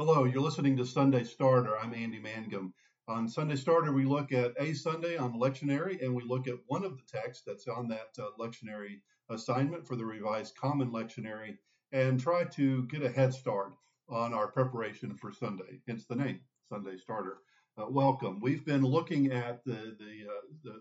Hello, you're listening to Sunday Starter. I'm Andy Mangum. On Sunday Starter, we look at a Sunday on lectionary, and we look at one of the texts that's on that uh, lectionary assignment for the Revised Common Lectionary, and try to get a head start on our preparation for Sunday. Hence the name, Sunday Starter. Uh, welcome. We've been looking at the the, uh, the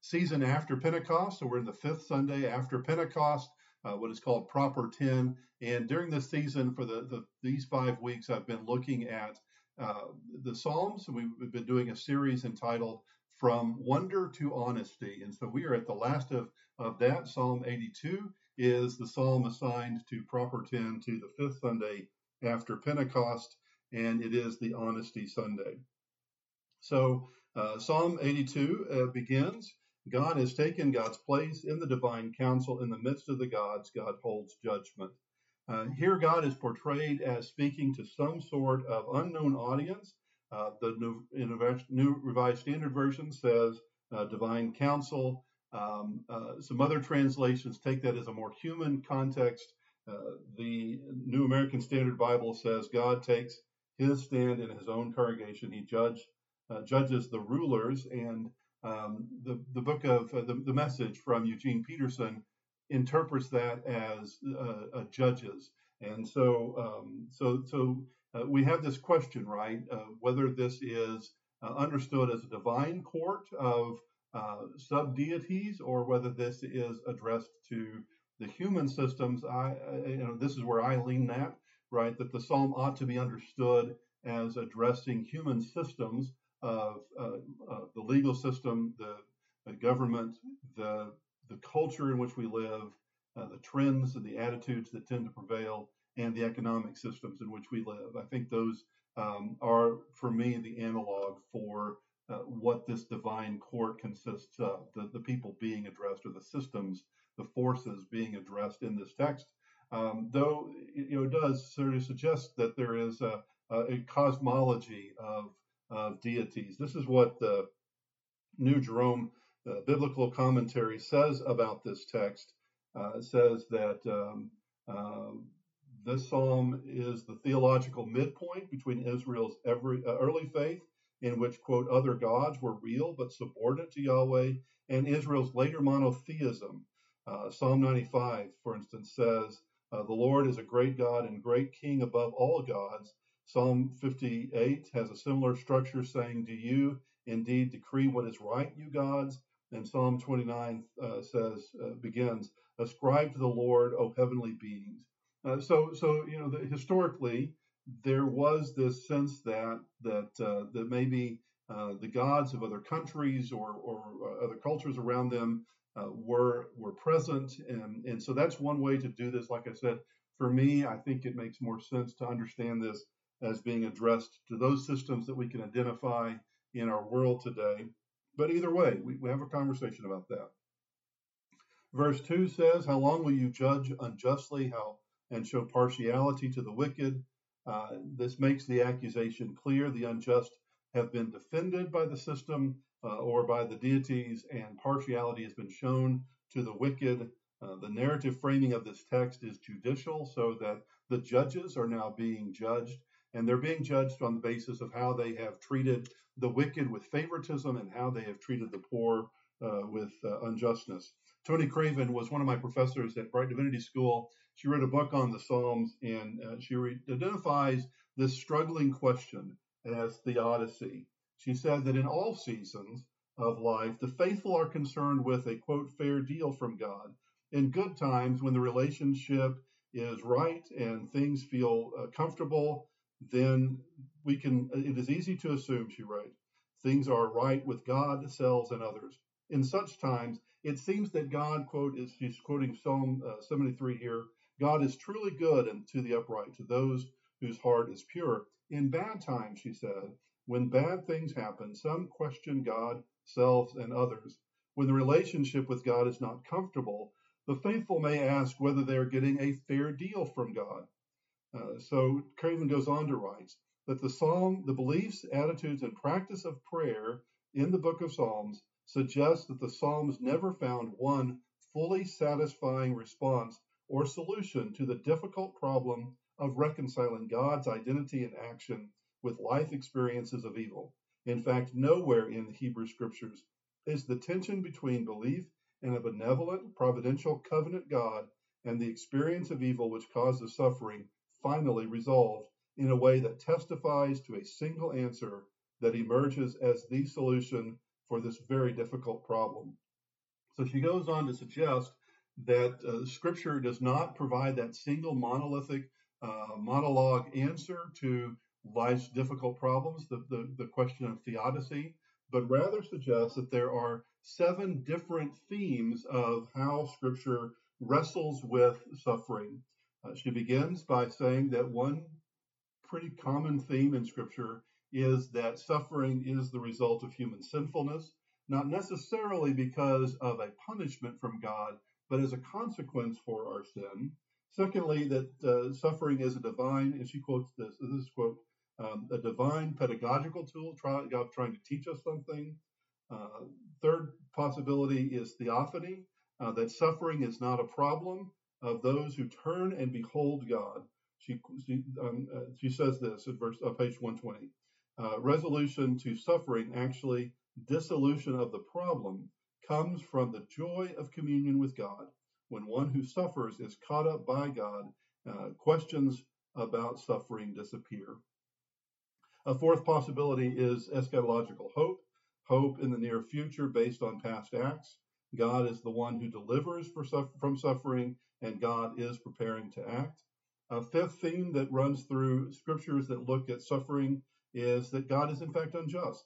season after Pentecost, so we're in the fifth Sunday after Pentecost uh, what is called Proper 10. And during this season, for the, the these five weeks, I've been looking at uh, the Psalms. We've, been doing a series entitled From Wonder to Honesty. And so we are at the last of, of that. Psalm 82 is the psalm assigned to Proper 10 to the fifth Sunday after Pentecost, and it is the Honesty Sunday. So uh, Psalm 82 uh, begins God has taken God's place in the divine council. In the midst of the gods, God holds judgment. Uh, here, God is portrayed as speaking to some sort of unknown audience. Uh, the New, New, Revised Standard Version says uh, divine council. Um, uh, some other translations take that as a more human context. Uh, the New American Standard Bible says God takes his stand in his own congregation. He judge, uh, judges the rulers and um, the, the book of uh, the, the message from Eugene Peterson interprets that as uh, uh, judges. And so, um, so, so uh, we have this question, right? Uh, whether this is uh, understood as a divine court of sub deities, or whether this is addressed to the human systems. I, you know, this is where I lean that, right? That the psalm ought to be understood as addressing human systems of uh, uh, the legal system, the, the, government, the the culture in which we live, uh, the trends and the attitudes that tend to prevail, and the economic systems in which we live. I think those um, are, for me, the analog for uh, what this divine court consists of the, the people being addressed, or the systems, the forces being addressed in this text. Um, though you know, it does sort of suggest that there is a, a cosmology of of deities. This is what the New Jerome uh, Biblical Commentary says about this text. Uh, it says that um, uh, this psalm is the theological midpoint between Israel's every, uh, early faith, in which, quote, other gods were real but subordinate to Yahweh, and Israel's later monotheism. Uh, psalm 95, for instance, says, uh, The Lord is a great God and great King above all gods Psalm 58 has a similar structure saying, Do you indeed decree what is right, you gods? And Psalm 29 uh, says, uh, begins, Ascribe to the Lord, O heavenly beings. Uh, so, so you know, the, historically, there was this sense that that uh, that maybe uh, the gods of other countries or, or uh, other cultures around them were were present, and and so that's one way to do this. Like I said, for me, I think it makes more sense to understand this as being addressed to those systems that we can identify in our world today. But either way, we, we have a conversation about that. Verse 2 says, How long will you judge unjustly how and show partiality to the wicked? Uh, this makes the accusation clear the unjust have been defended by the system uh, or by the deities, and partiality has been shown to the wicked. Uh, the narrative framing of this text is judicial, so that the judges are now being judged and they're being judged on the basis of how they have treated the wicked with favoritism and how they have treated the poor uh, with uh, unjustness. Toni Craven was one of my professors at Brite Divinity School. She wrote a book on the Psalms, and uh, she re- identifies this struggling question as theodicy. She said that in all seasons of life, the faithful are concerned with a quote fair deal from God. In good times, when the relationship is right and things feel uh, comfortable then we can, it is easy to assume, she wrote, things are right with God, selves, and others. In such times, it seems that God, quote, is she's quoting Psalm uh, 73 here, God is truly good and to the upright, to those whose heart is pure. In bad times, she said, when bad things happen, some question God, selves, and others. When the relationship with God is not comfortable, the faithful may ask whether they are getting a fair deal from God. Uh, so Craven goes on to write that the psalm, the beliefs, attitudes, and practice of prayer in the book of Psalms suggest that the Psalms never found one fully satisfying response or solution to the difficult problem of reconciling God's identity and action with life experiences of evil. In fact, nowhere in the Hebrew scriptures is the tension between belief in a benevolent, providential covenant God and the experience of evil which causes suffering finally resolved in a way that testifies to a single answer that emerges as the solution for this very difficult problem. So she goes on to suggest that uh, Scripture does not provide that single monolithic uh, monologue answer to life's difficult problems, the, the, the question of theodicy, but rather suggests that there are seven different themes of how Scripture wrestles with suffering. Uh, she begins by saying that one pretty common theme in Scripture is that suffering is the result of human sinfulness, not necessarily because of a punishment from God, but as a consequence for our sin. Secondly, that uh, suffering is a divine, and she quotes this, this quote, um, a divine pedagogical tool, try, God trying to teach us something. Uh, third possibility is theophany, uh, that suffering is not a problem of those who turn and behold God. She, she, um, uh, she says this at verse, uh, page 120. Uh, resolution to suffering, actually, dissolution of the problem, comes from the joy of communion with God. When one who suffers is caught up by God, uh, questions about suffering disappear. A fourth possibility is eschatological hope, hope in the near future based on past acts. God is the one who delivers from suffering, and God is preparing to act. A fifth theme that runs through scriptures that look at suffering is that God is in fact unjust.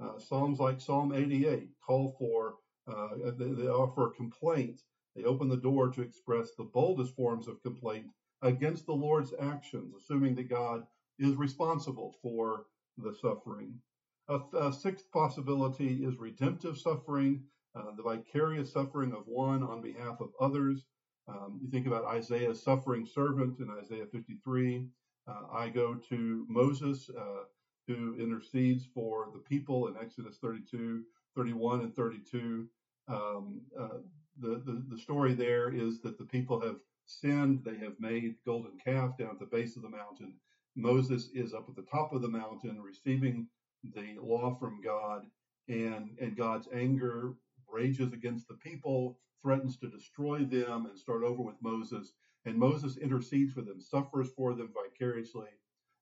Uh, Psalms like Psalm 88 call for, uh, they, they offer complaint. They open the door to express the boldest forms of complaint against the Lord's actions, assuming that God is responsible for the suffering. A, a sixth possibility is redemptive suffering, uh, the vicarious suffering of one on behalf of others. Um, you think about Isaiah's suffering servant in Isaiah 53. Uh, I go to Moses, uh, who intercedes for the people in Exodus 32, 31, and 32. Um, uh, the, the, the story there is that the people have sinned. They have made golden calf down at the base of the mountain. Moses is up at the top of the mountain receiving the law from God, and, and God's anger rages against the people, threatens to destroy them and start over with Moses. And Moses intercedes for them, suffers for them vicariously,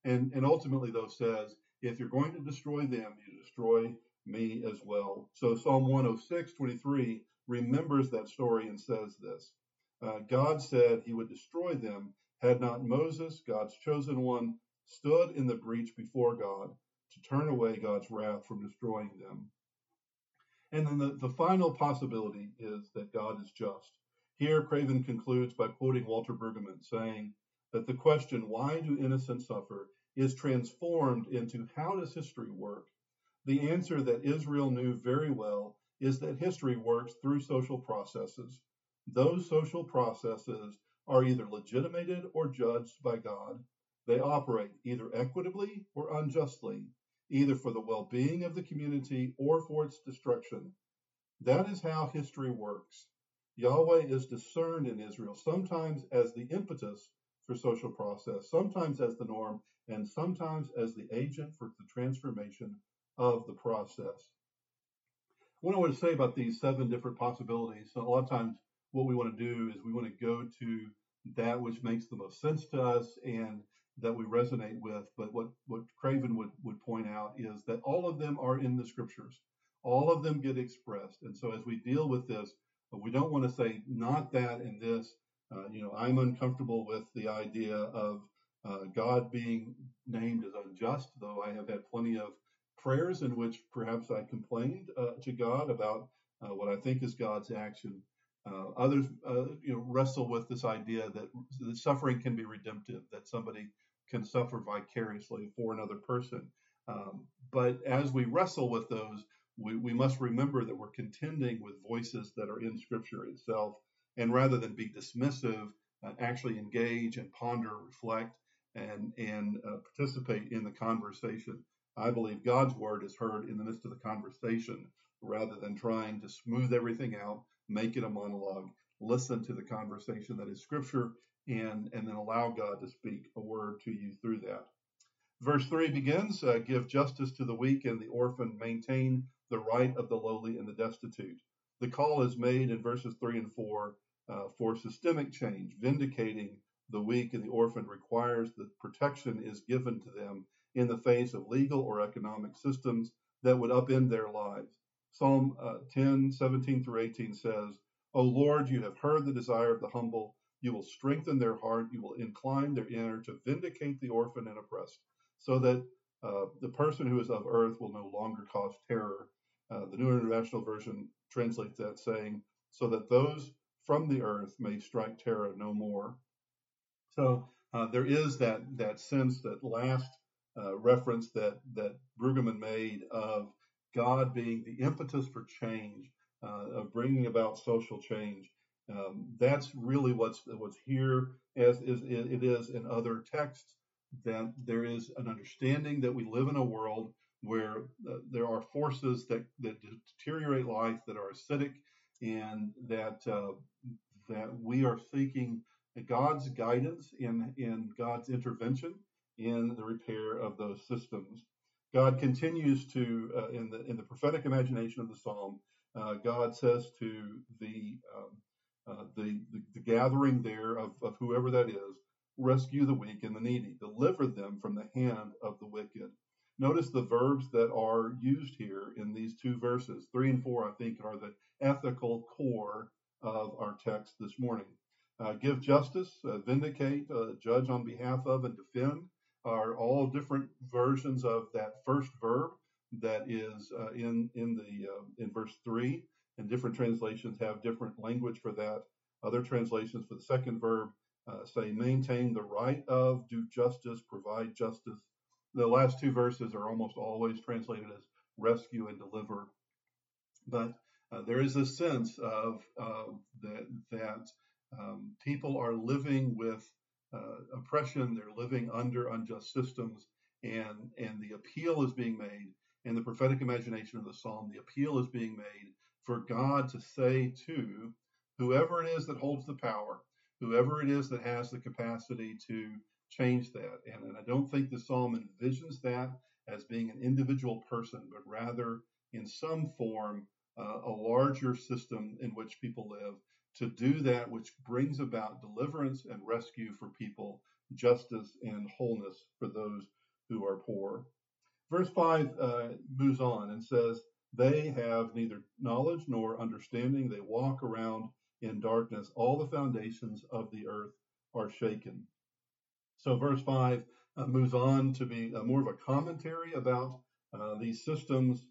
and, and ultimately, though, says, if you're going to destroy them, you destroy me as well. So Psalm 106, 23 remembers that story and says this uh, God said he would destroy them had not Moses, God's chosen one, stood in the breach before God to turn away God's wrath from destroying them. And then the, the final possibility is that God is just. Here, Craven concludes by quoting Walter Brueggemann, saying that the question, why do innocents suffer, is transformed into how does history work? The answer that Israel knew very well is that history works through social processes. Those social processes are either legitimated or judged by God. They operate either equitably or unjustly, either for the well being of the community or for its destruction. That is how history works. Yahweh is discerned in Israel, sometimes as the impetus for social process, sometimes as the norm, and sometimes as the agent for the transformation of the process. What I want to say about these seven different possibilities, so a lot of times what we want to do is we want to go to that which makes the most sense to us and that we resonate with. But what, what Craven would, would point out is that all of them are in the scriptures. All of them get expressed. And so as we deal with this, we don't want to say not that and this. Uh, you know, I'm uncomfortable with the idea of uh, God being named as unjust, though I have had plenty of prayers in which perhaps I complained uh, to God about uh, what I think is God's action. Uh, others, uh, you know, wrestle with this idea that, that suffering can be redemptive, that somebody can suffer vicariously for another person. Um, but as we wrestle with those, we, we must remember that we're contending with voices that are in Scripture itself, and rather than be dismissive, uh, actually engage and ponder, reflect, and and uh, participate in the conversation. I believe God's word is heard in the midst of the conversation rather than trying to smooth everything out, make it a monologue. Listen to the conversation that is scripture and, and then allow God to speak a word to you through that. Verse 3 begins uh, Give justice to the weak and the orphan, maintain the right of the lowly and the destitute. The call is made in verses 3 and 4 uh, for systemic change, vindicating the weak and the orphan requires that protection is given to them in the face of legal or economic systems that would upend their lives. Psalm uh, 10, 17 through 18 says, O Lord, you have heard the desire of the humble. You will strengthen their heart. You will incline their ear to vindicate the orphan and oppressed so that uh, the person who is of earth will no longer cause terror. Uh, the New International Version translates that saying, so that those from the earth may strike terror no more. So uh, there is that that sense, that last uh, reference that that Brueggemann made of God being the impetus for change, uh, of bringing about social change. Um, that's really what's what's here, as is it is in other texts that there is an understanding that we live in a world where uh, there are forces that, that deteriorate life, that are acidic, and that uh, that we are seeking God's guidance in in God's intervention in the repair of those systems. God continues to uh, in the in the prophetic imagination of the psalm. Uh, God says to the, um, uh, the, the the gathering there of, of whoever that is, rescue the weak and the needy, deliver them from the hand of the wicked. Notice the verbs that are used here in these two verses. Three and four, I think, are the ethical core of our text this morning. Uh, give justice, uh, vindicate, uh, judge on behalf of, and defend are all different versions of that first verb that is uh, in in the uh, in verse three. And different translations have different language for that. Other translations for the second verb uh, say maintain the right of, do justice, provide justice. The last two verses are almost always translated as rescue and deliver. But uh, there is a sense of that that um, people are living with oppression, they're living under unjust systems, and and the appeal is being made in the prophetic imagination of the psalm. The appeal is being made for God to say to whoever it is that holds the power, whoever it is that has the capacity to change that. And, and I don't think the psalm envisions that as being an individual person, but rather in some form uh, a larger system in which people live to do that which brings about deliverance and rescue for people, justice and wholeness for those who are poor. Verse 5 uh, moves on and says, They have neither knowledge nor understanding. They walk around in darkness, all the foundations of the earth are shaken. So, verse 5 uh, moves on to be uh, more of a commentary about uh, these systems.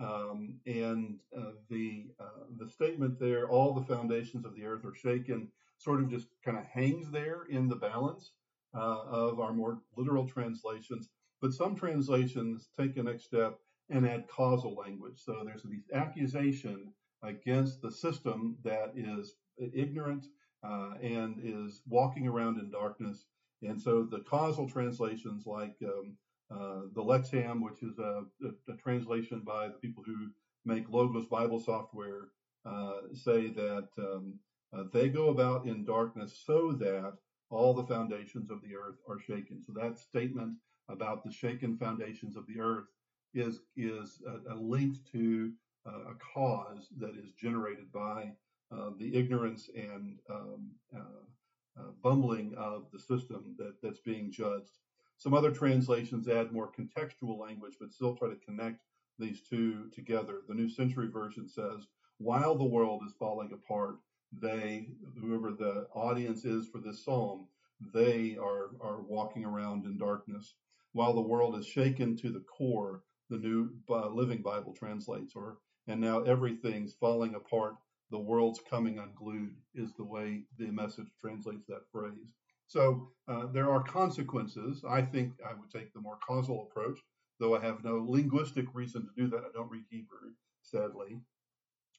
Um, and uh, the uh, the statement there, all the foundations of the earth are shaken, sort of just kind of hangs there in the balance uh, of our more literal translations. But some translations take a next step and add causal language. So there's this accusation against the system that is ignorant uh, and is walking around in darkness. And so the causal translations, like um, the Lexham, which is a, a, a, translation by the people who make Logos Bible software, uh, say that um, uh, they go about in darkness so that all the foundations of the earth are shaken. So that statement about the shaken foundations of the earth is is a, a link to a cause that is generated by uh, the ignorance and um, uh, uh, bumbling of the system that, that's being judged. Some other translations add more contextual language, but still try to connect these two together. The New Century Version says, while the world is falling apart, they, whoever the audience is for this psalm, they are, are walking around in darkness. While the world is shaken to the core, the New uh, Living Bible translates, or and now everything's falling apart. The world's coming unglued is the way the message translates that phrase. So uh, there are consequences. I think I would take the more causal approach, though I have no linguistic reason to do that. I don't read Hebrew, sadly,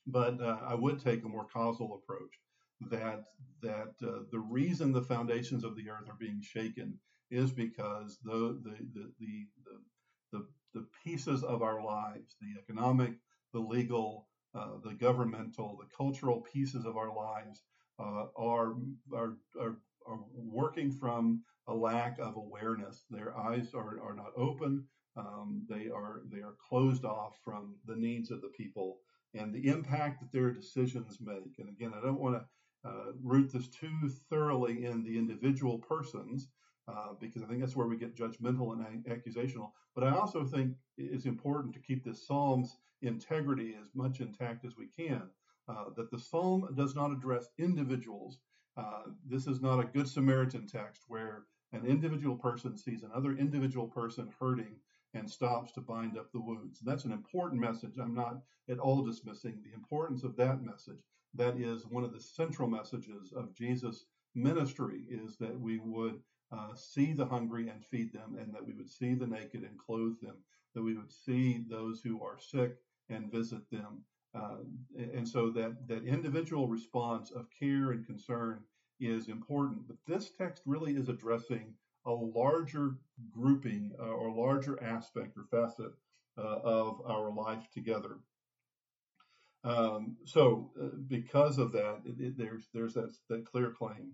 but uh, I would take a more causal approach. That that uh, the reason the foundations of the earth are being shaken is because the the the the, the, the, pieces of our lives, the economic, the legal, uh, the governmental, the cultural pieces of our lives uh, are, are, are, are working from a lack of awareness. Their eyes are, are not open. Um, they are they are closed off from the needs of the people and the impact that their decisions make. And again, I don't want to uh, root this too thoroughly in the individual persons uh, because I think that's where we get judgmental and accusational. But I also think it's important to keep this psalm's integrity as much intact as we can. Uh, that the psalm does not address individuals. Uh, this is not a good Samaritan text where an individual person sees another individual person hurting and stops to bind up the wounds. That's an important message. I'm not at all dismissing the importance of that message. That is one of the central messages of Jesus' ministry is that we would uh, see the hungry and feed them, and that we would see the naked and clothe them, that we would see those who are sick and visit them. Uh, and so that, that individual response of care and concern is important. But this text really is addressing a larger grouping uh, or larger aspect or facet uh, of our life together. Um, so, uh, because of that, it, it, there's there's that, that clear claim.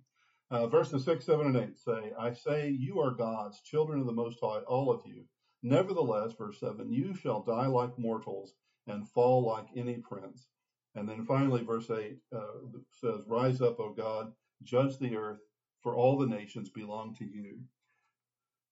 Uh, verses 6, 7, and 8 say, I say, you are God's, children of the Most High, all of you. Nevertheless, verse 7, you shall die like mortals and fall like any prince. And then finally, verse 8 uh, says, Rise up, O God, judge the earth, for all the nations belong to you.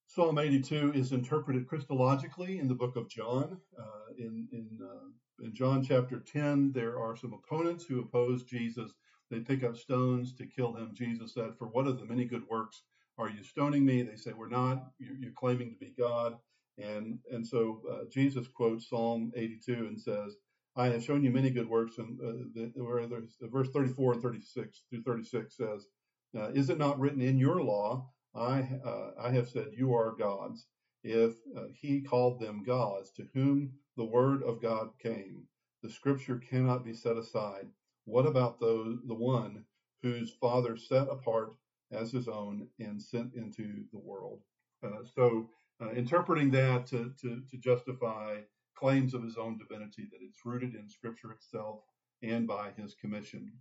Psalm 82 is interpreted Christologically in the book of John. Uh, in, in, uh, in John chapter 10, there are some opponents who oppose Jesus they pick up stones to kill him. Jesus said, For what of the many good works are you stoning me? They say, We're not. You're, you're claiming to be God. And, and so uh, Jesus quotes Psalm 82 and says, I have shown you many good works. And uh, the, where there's, the verse 34 and 36 through 36 says, uh, Is it not written in your law? I, uh, I have said, You are gods. If uh, he called them gods, to whom the word of God came, the scripture cannot be set aside. What about those, the one whose father set apart as his own and sent into the world? Uh, so, interpreting that to, to, to, justify claims of his own divinity, that it's rooted in Scripture itself and by his commission.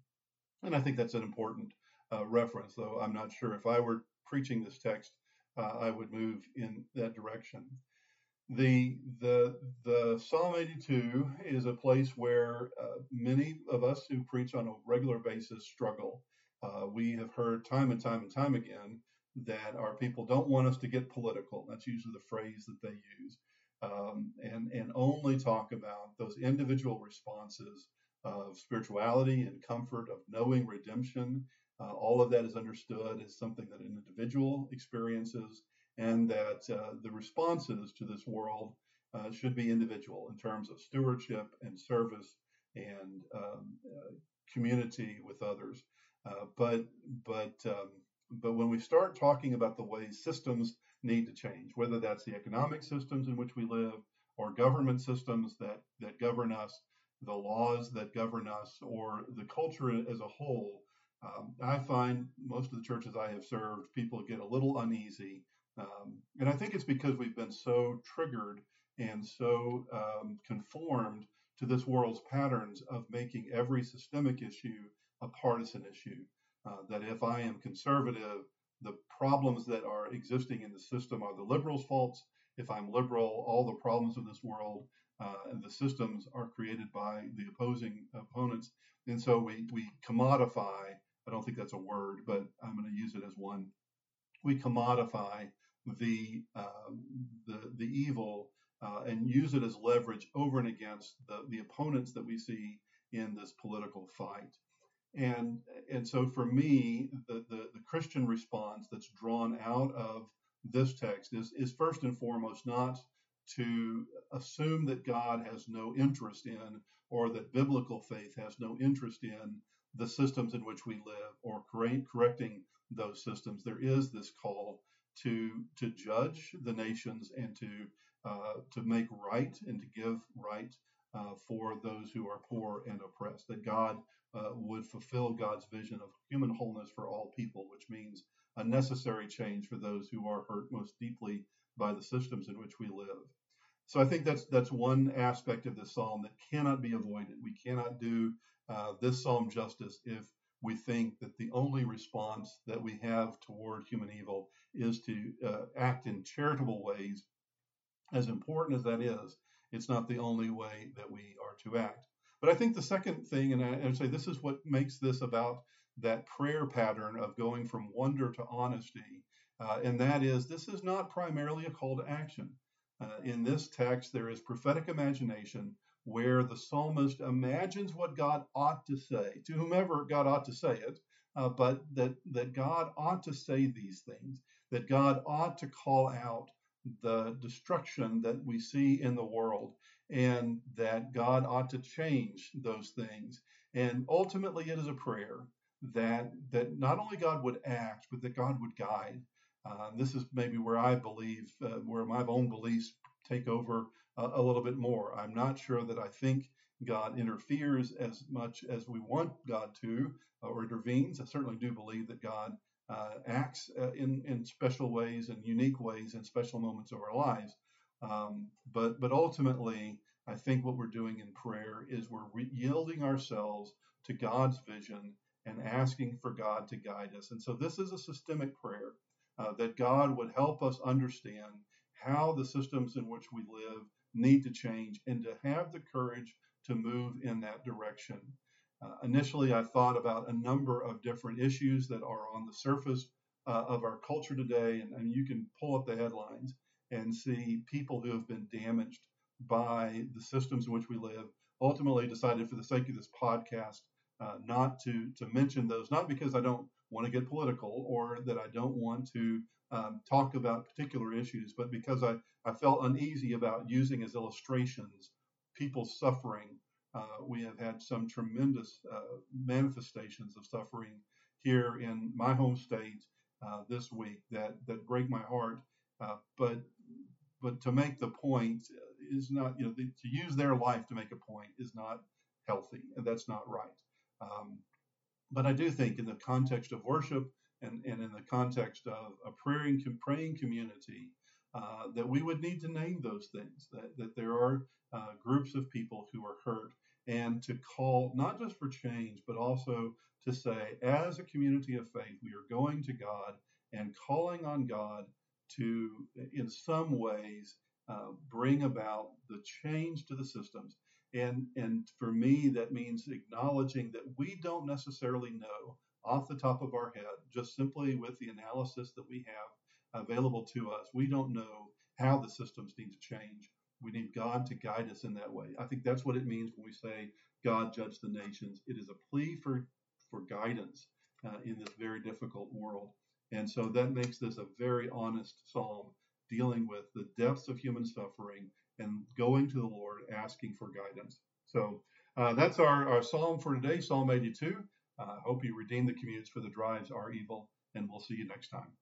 And I think that's an important uh, reference, though I'm not sure if I were preaching this text, uh, I would move in that direction the the the Psalm 82 is a place where uh, many of us who preach on a regular basis struggle. Uh, we have heard time and time and time again that our people don't want us to get political. That's usually the phrase that they use, um, and and only talk about those individual responses of spirituality and comfort of knowing redemption. Uh, all of that is understood as something that an individual experiences and that uh, the responses to this world uh, should be individual in terms of stewardship and service and um, uh, community with others. Uh, but but um, but when we start talking about the ways systems need to change, whether that's the economic systems in which we live or government systems that that govern us, the laws that govern us, or the culture as a whole, um, I find most of the churches I have served, people get a little uneasy um, and I think it's because we've been so triggered and so um, conformed to this world's patterns of making every systemic issue a partisan issue. Uh, that if I am conservative, the problems that are existing in the system are the liberals' faults. If I'm liberal, all the problems of this world uh, and the systems are created by the opposing opponents. And so we, we commodify, I don't think that's a word, but I'm going to use it as one. We commodify the uh, the the evil uh, and use it as leverage over and against the, the opponents that we see in this political fight. And and so for me, the, the, the Christian response that's drawn out of this text is, is first and foremost not to assume that God has no interest in or that biblical faith has no interest in the systems in which we live or correct, correcting those systems. There is this call to to judge the nations and to uh, to make right and to give right uh, for those who are poor and oppressed. That God uh, would fulfill God's vision of human wholeness for all people, which means a necessary change for those who are hurt most deeply by the systems in which we live. So I think that's that's one aspect of this psalm that cannot be avoided. We cannot do uh, this psalm justice if we think that the only response that we have toward human evil is to uh, act in charitable ways. As important as that is, it's not the only way that we are to act. But I think the second thing, and I, would say this is what makes this about that prayer pattern of going from wonder to honesty, uh, and that is this is not primarily a call to action. Uh, in this text, there is prophetic imagination where the psalmist imagines what God ought to say to whomever God ought to say it, uh, but that, that God ought to say these things, that God ought to call out the destruction that we see in the world, and that God ought to change those things. And ultimately, it is a prayer that that not only God would act, but that God would guide. Uh, this is maybe where I believe, uh, where my own beliefs take over a, a little bit more. I'm not sure that I think God interferes as much as we want God to uh, or intervenes. I certainly do believe that God uh, acts uh, in, in special ways and unique ways in special moments of our lives. Um, but, but ultimately, I think what we're doing in prayer is we're re- yielding ourselves to God's vision and asking for God to guide us. And so this is a systemic prayer uh, that God would help us understand how the systems in which we live need to change and to have the courage to move in that direction. Uh, initially, I thought about a number of different issues that are on the surface uh, of our culture today, and, and you can pull up the headlines and see people who have been damaged by the systems in which we live. Ultimately, decided for the sake of this podcast uh, not to to mention those, not because I don't want to get political or that I don't want to um, talk about particular issues, but because I, I felt uneasy about using as illustrations people's suffering. Uh, we have had some tremendous uh, manifestations of suffering here in my home state uh, this week that, that break my heart. Uh, but but to make the point is not you know the, to use their life to make a point is not healthy and that's not right. Um, but I do think in the context of worship and, and in the context of a praying, praying community, uh, that we would need to name those things, that, that there are uh, groups of people who are hurt, and to call not just for change, but also to say, as a community of faith, we are going to God and calling on God to, in some ways, uh, bring about the change to the systems. And, and for me, that means acknowledging that we don't necessarily know off the top of our head, just simply with the analysis that we have available to us. We don't know how the systems need to change. We need God to guide us in that way. I think that's what it means when we say God judge the nations. It is a plea for, for guidance uh, in this very difficult world. And so that makes this a very honest psalm dealing with the depths of human suffering and going to the Lord asking for guidance. So uh, that's our, our psalm for today, Psalm 82. I uh, hope you redeem the commutes for the drives are evil, and we'll see you next time.